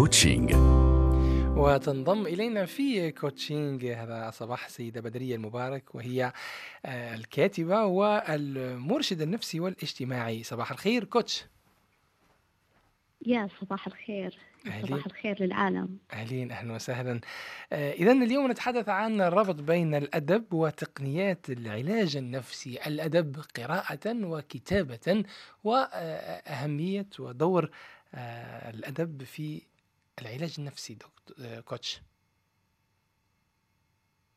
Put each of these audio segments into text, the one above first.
coaching وتنضم إلينا في coaching هذا الصباح السيدة بدرية المبارك وهي آه، الكاتبة والمرشد النفسي والاجتماعي. صباح الخير coach يا صباح الخير. أهلين. صباح الخير للعالم. أهلين أهلا وسهلا. إذا اليوم نتحدث عن الربط بين الأدب وتقنيات العلاج النفسي. الأدب قراءة وكتابة وأهمية ودور آه، الأدب في العلاج النفسي دكتور آه، كوتش.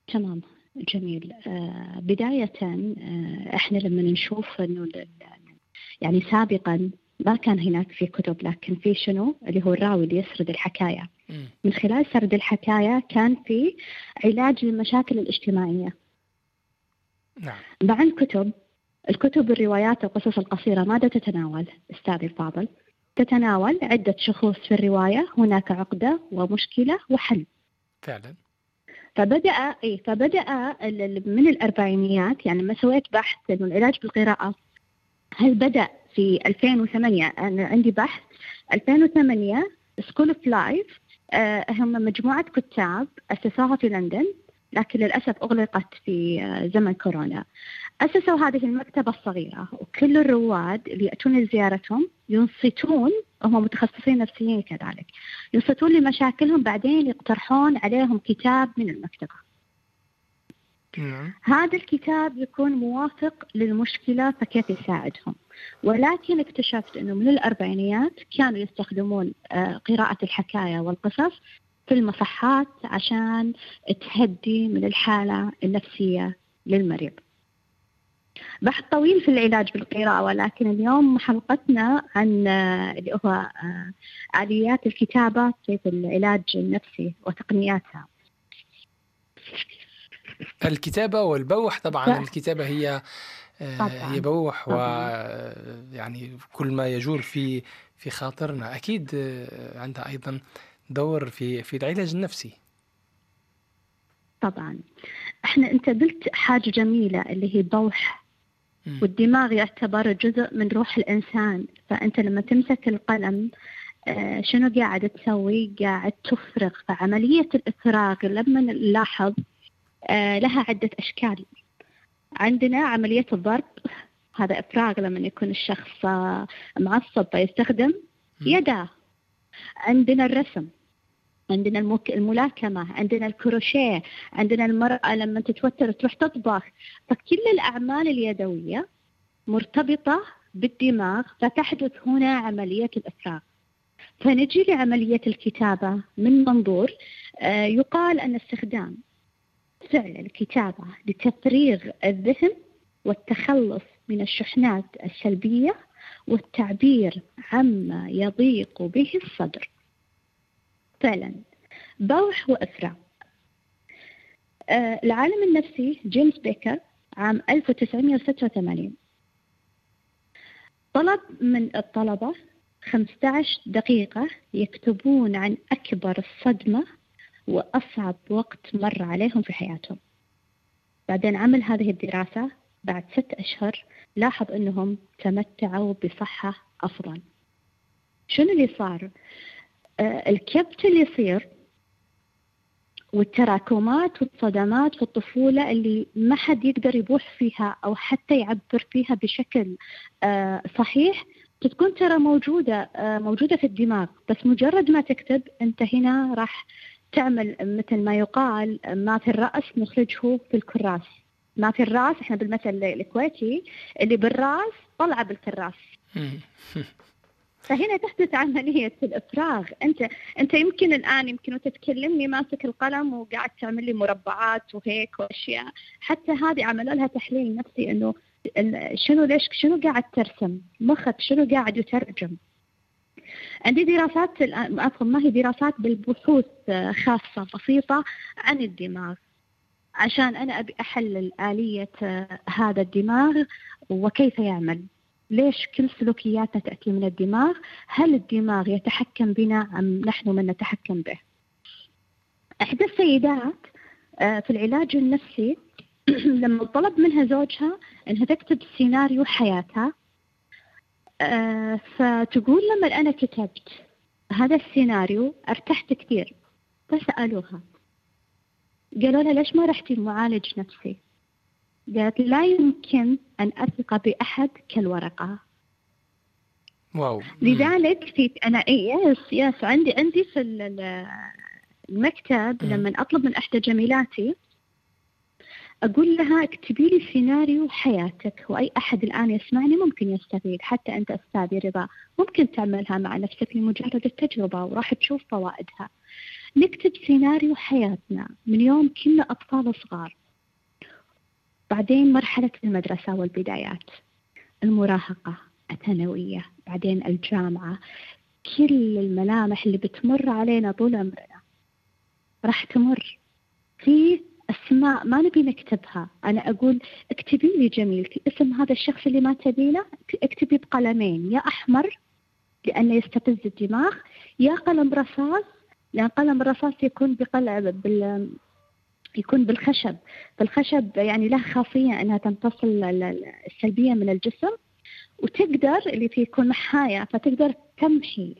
تمام جميل. آه بداية آه إحنا لما نشوف إنه يعني سابقا ما كان هناك في كتب لكن في شنو؟ اللي هو الراوي اللي يسرد الحكاية. من خلال سرد الحكاية كان في علاج للمشاكل الاجتماعية. نعم. مع الكتب الكتب الروايات القصص القصيرة ماذا تتناول؟ أستاذي الفاضل؟ تتناول عدة شخوص في الرواية هناك عقدة ومشكلة وحل. فعلا. فبدأ إيه فبدأ من الأربعينيات يعني لما سويت بحث إنه العلاج بالقراءة هل بدأ في 2008 أنا عندي بحث. 2008 School of Life هم مجموعة كتاب أسسوها في لندن لكن للأسف أغلقت في آه، زمن كورونا. أسسوا هذه المكتبة الصغيرة وكل الرواد اللي يأتون لزيارتهم ينصتون هم متخصصين نفسيين كذلك ينصتون لمشاكلهم بعدين يقترحون عليهم كتاب من المكتبة. نعم. هذا الكتاب يكون موافق للمشكلة فكيف يساعدهم؟ ولكن اكتشفت أنه من الأربعينيات كانوا يستخدمون آه، قراءة الحكاية والقصص في المصحات عشان تهدي من الحالة النفسية للمريض بحث طويل في العلاج بالقراءة ولكن اليوم حلقتنا عن آه، اللي هو آه، آليات الكتابة في العلاج النفسي وتقنياتها الكتابة والبوح طبعا. الكتابة هي آه، طبعاً. هي بوح طبعاً. ويعني كل ما يجور في في خاطرنا أكيد عندها أيضا دور في في العلاج النفسي. طبعا. إحنا أنت قلت حاجة جميلة اللي هي مم. والدماغ يعتبر جزء من روح الإنسان. فأنت لما تمسك القلم آه، شنو قاعد تسوي؟ قاعد تفرغ. فعملية الإفراغ لما نلاحظ آه، لها عدة أشكال. عندنا عملية الضرب. هذا إفراغ لما يكون الشخص آه، معصب فيستخدم. يده. عندنا الرسم. عندنا المك... الملاكمة عندنا الكروشيه عندنا المرأة لما تتوتر تروح تطبخ. فكل الأعمال اليدوية مرتبطة بالدماغ فتحدث هنا عملية الإفراغ. فنجي لعملية الكتابة من منظور آه، يقال أن استخدام فعل الكتابة لتفريغ الذهن والتخلص من الشحنات السلبية والتعبير عما يضيق به الصدر. فعلا. بوح وإفراغ آه، العالم النفسي جيمس بيكر عام 1986 طلب من الطلبة 15 دقيقة يكتبون عن أكبر الصدمة وأصعب وقت مر عليهم في حياتهم. بعدين عمل هذه الدراسة بعد ست أشهر لاحظ أنهم تمتعوا بصحة أفضل. شنو اللي صار؟ آه، الكبت اللي يصير والتراكمات والصدمات في الطفولة اللي ما حد يقدر يبوح فيها أو حتى يعبر فيها بشكل آه، صحيح تكون ترى موجودة آه، موجودة في الدماغ. بس مجرد ما تكتب أنت هنا راح تعمل مثل ما يقال ما في الرأس نخرجه في الكراس. ما في الرأس إحنا بالمثل الكويتي اللي بالرأس طلع بالكراس. فهنا تحدث عملية الإفراغ. أنت أنت يمكن الآن يمكن وأنت تكلمني ماسك القلم وقاعد تعمل لي مربعات وهيك وأشياء. حتى هذه عملوا لها تحليل نفسي ال- شنو ليش شنو قاعد ترسم؟ مخك شنو قاعد يترجم؟ عندي دراسات عفوا ما هي دراسات بالبحوث آه، خاصة بسيطة عن الدماغ. عشان أنا أبي أحلل آلية آه، هذا الدماغ وكيف يعمل. ليش كل سلوكياتنا تأتي من الدماغ؟ هل الدماغ يتحكم بنا أم نحن من نتحكم به؟ إحدى السيدات آه، في العلاج النفسي لما طلب منها زوجها أنها تكتب سيناريو حياتها آه، فتقول لما أنا كتبت هذا السيناريو ارتحت كثير فسألوها. قالوا لها ليش ما رحتي لمعالج نفسي؟ قالت لا يمكن أن أثق بأحد كالورقة. wow. لذلك في أنا yes yes عندي عندي في المكتب لما أطلب من إحدى جميلاتي أقول لها اكتبي لي سيناريو حياتك وأي أحد الآن يسمعني ممكن يستفيد حتى أنت أستاذي رضا ممكن تعملها مع نفسك لمجرد التجربة وراح تشوف فوائدها. نكتب سيناريو حياتنا من يوم كنا أطفال صغار. بعدين مرحلة المدرسة والبدايات. المراهقة الثانوية بعدين الجامعة. كل الملامح اللي بتمر علينا طول عمرنا راح تمر. في أسماء ما نبي نكتبها. أنا أقول اكتبي لي جميلتي اسم هذا الشخص اللي ما تبينه اكتبي بقلمين. يا أحمر لأنه يستفز الدماغ يا قلم رصاص لأن قلم الرصاص يكون بقلم يكون بالخشب. فالخشب يعني له خاصية أنها تمتص السلبية من الجسم وتقدر اللي فيه يكون محايا فتقدر تمحي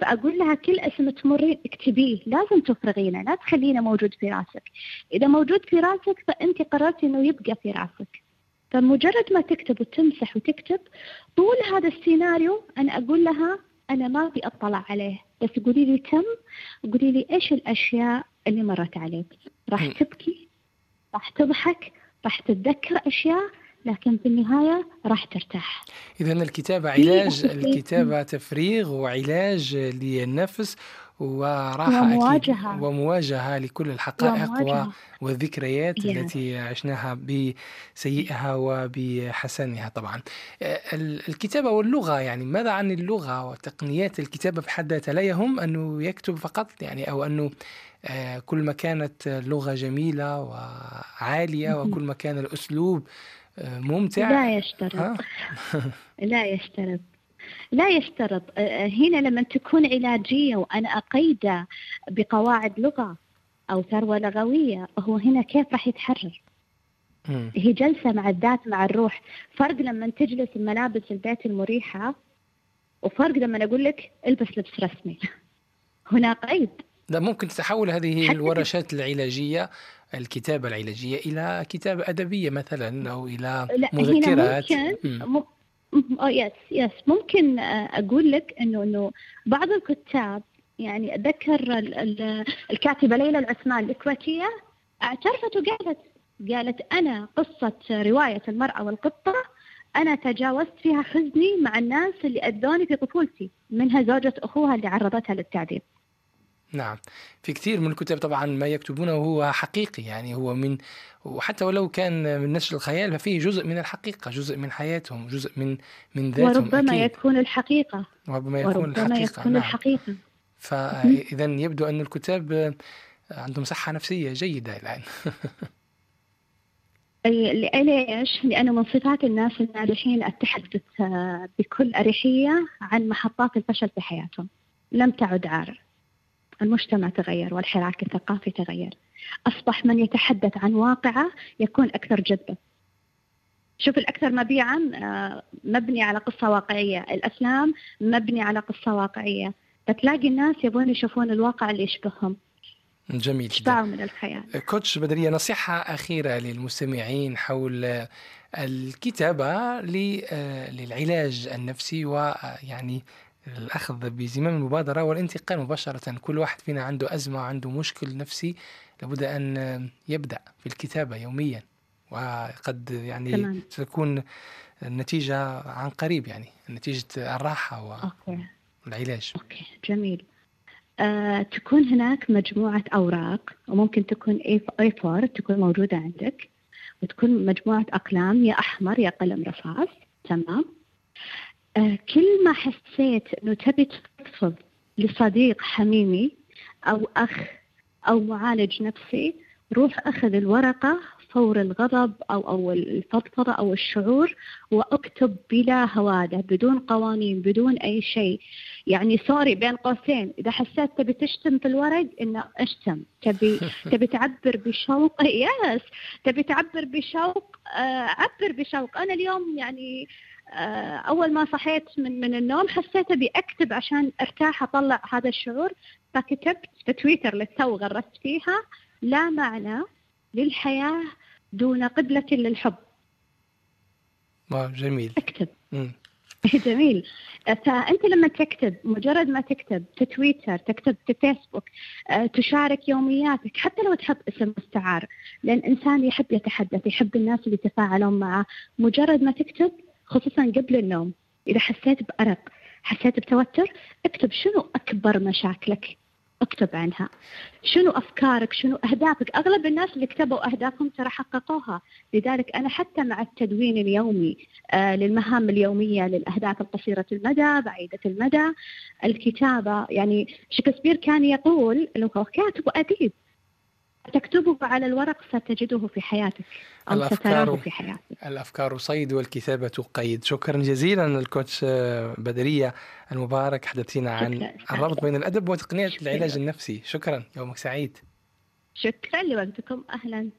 فأقول لها كل اسم تمرين اكتبيه لازم تفرغينه لا تخلينه موجود في راسك. إذا موجود في راسك فأنت قررتي أنه يبقى في راسك. فمجرد ما تكتب وتمسح وتكتب طول هذا السيناريو أنا أقول لها أنا ما أبي أطلع عليه بس قولي لي كم؟ قولي لي إيش الأشياء اللي مرت عليك؟ راح تبكي؟ راح تضحك؟ راح تتذكر أشياء؟ لكن في النهاية راح ترتاح. إذا الكتابة علاج الكتابة تفريغ وعلاج للنفس وراحة ومواجهة أكيد ومواجهة. لكل الحقائق ومواجهة. والذكريات yeah. التي عشناها بسيئها وبحسنها طبعا. الكتابة واللغة يعني ماذا عن اللغة وتقنيات الكتابة بحد ذاتها؟ لا يهم أنه يكتب فقط يعني أو أنه آه، كل ما كانت اللغة جميلة وعالية وكل ما كان الأسلوب آه، ممتع. لا يشترط. لا يشترط. لا يشترط. آه، هنا لما تكون علاجية وأنا أقيد بقواعد لغة أو ثروة لغوية هو هنا كيف راح يتحرر؟ هي جلسة مع الذات مع الروح. فرق لما تجلس بملابس البيت المريحة وفرق لما أقول لك البس لبس رسمي. هنا قيد. لا ممكن تتحول هذه الورشات العلاجية الكتابة العلاجية إلى كتابة أدبية مثلا أو إلى مذكرات. ممكن آه يس يس ممكن آه، أقول لك إنه إنه بعض الكتاب يعني اتذكر الكاتبة ليلى العثمان الكويتية اعترفت وقالت قالت أنا قصة رواية المرأة والقطة أنا تجاوزت فيها حزني مع الناس اللي أذوني في طفولتي منها زوجة أخوها اللي عرضتها للتعذيب. نعم. في كثير من الكتاب طبعا ما يكتبونه هو حقيقي يعني هو من وحتى ولو كان من نشر الخيال ففيه جزء من الحقيقة جزء من حياتهم جزء من من ذاتهم وربما أكيد. يكون الحقيقة. وربما يكون وربما الحقيقة يكون نعم. الحقيقة. فإذا يبدو أن الكتاب عندهم صحة نفسية جيدة الآن. ليش؟ لأنه من صفات الناس الناجحين التحدث بكل أريحية عن محطات الفشل في حياتهم. لم تعد عارة المجتمع تغير والحراك الثقافي تغير. أصبح من يتحدث عن واقعة يكون أكثر جذبة شوف الأكثر مبيعا آه، مبني على قصة واقعية. الأفلام مبني على قصة واقعية. فتلاقي الناس يبون يشوفون الواقع اللي يشبههم. جميل جدا. من الخيال كوتش بدرية نصيحة أخيرة للمستمعين حول الكتابة آه، للعلاج النفسي ويعني الأخذ بزمام المبادرة والانتقال مباشرة. كل واحد فينا عنده أزمة وعنده مشكل نفسي لابد أن يبدأ في الكتابة يوميا. وقد يعني تمام. ستكون النتيجة عن قريب يعني نتيجة الراحة والعلاج أوكي. جميل. آه، تكون هناك مجموعة أوراق وممكن تكون A4 تكون موجودة عندك وتكون مجموعة أقلام يا أحمر يا قلم رصاص تمام. كل ما حسيت إنه تبي تفضفض لصديق حميمي أو أخ أو معالج نفسي روح أخذ الورقة فور الغضب أو أو الفضفضة أو الشعور وأكتب بلا هوادة بدون قوانين بدون أي شيء. يعني sorry بين قوسين إذا حسيت تبي تشتم في الورق إنه أشتم. تبي تبي تعبر بشوق yes تبي تعبر بشوق آه عبر بشوق. أنا اليوم يعني آه، أول ما صحيت من من النوم حسيت أبي أكتب عشان أرتاح أطلع هذا الشعور فكتبت في تويتر للتو غرست فيها لا معنى للحياة دون قبلة للحب. جميل. أكتب. مم. جميل. فأنت لما تكتب مجرد ما تكتب في تويتر تكتب في فيسبوك آه، تشارك يومياتك حتى لو تحط اسم مستعار لأن إنسان يحب يتحدث يحب الناس اللي يتفاعلون معه مجرد ما تكتب خصوصا قبل النوم. إذا حسيت بأرق حسيت بتوتر اكتب شنو أكبر مشاكلك؟ اكتب عنها. شنو أفكارك؟ شنو أهدافك؟ أغلب الناس اللي كتبوا أهدافهم ترى حققوها. لذلك أنا حتى مع التدوين اليومي آه للمهام اليومية للأهداف القصيرة المدى بعيدة المدى الكتابة. يعني شكسبير كان يقول لو هو كاتب وأديب تكتبه على الورق ستجده في حياتك أو الأفكار ستراه في حياتك. الأفكار صيد والكتابة قيد. شكرا جزيلا الكوتش آه، بدرية المبارك حدثتنا عن. الربط بين الأدب وتقنية. العلاج النفسي. شكرا يومك سعيد. شكرا لوقتكم أهلا.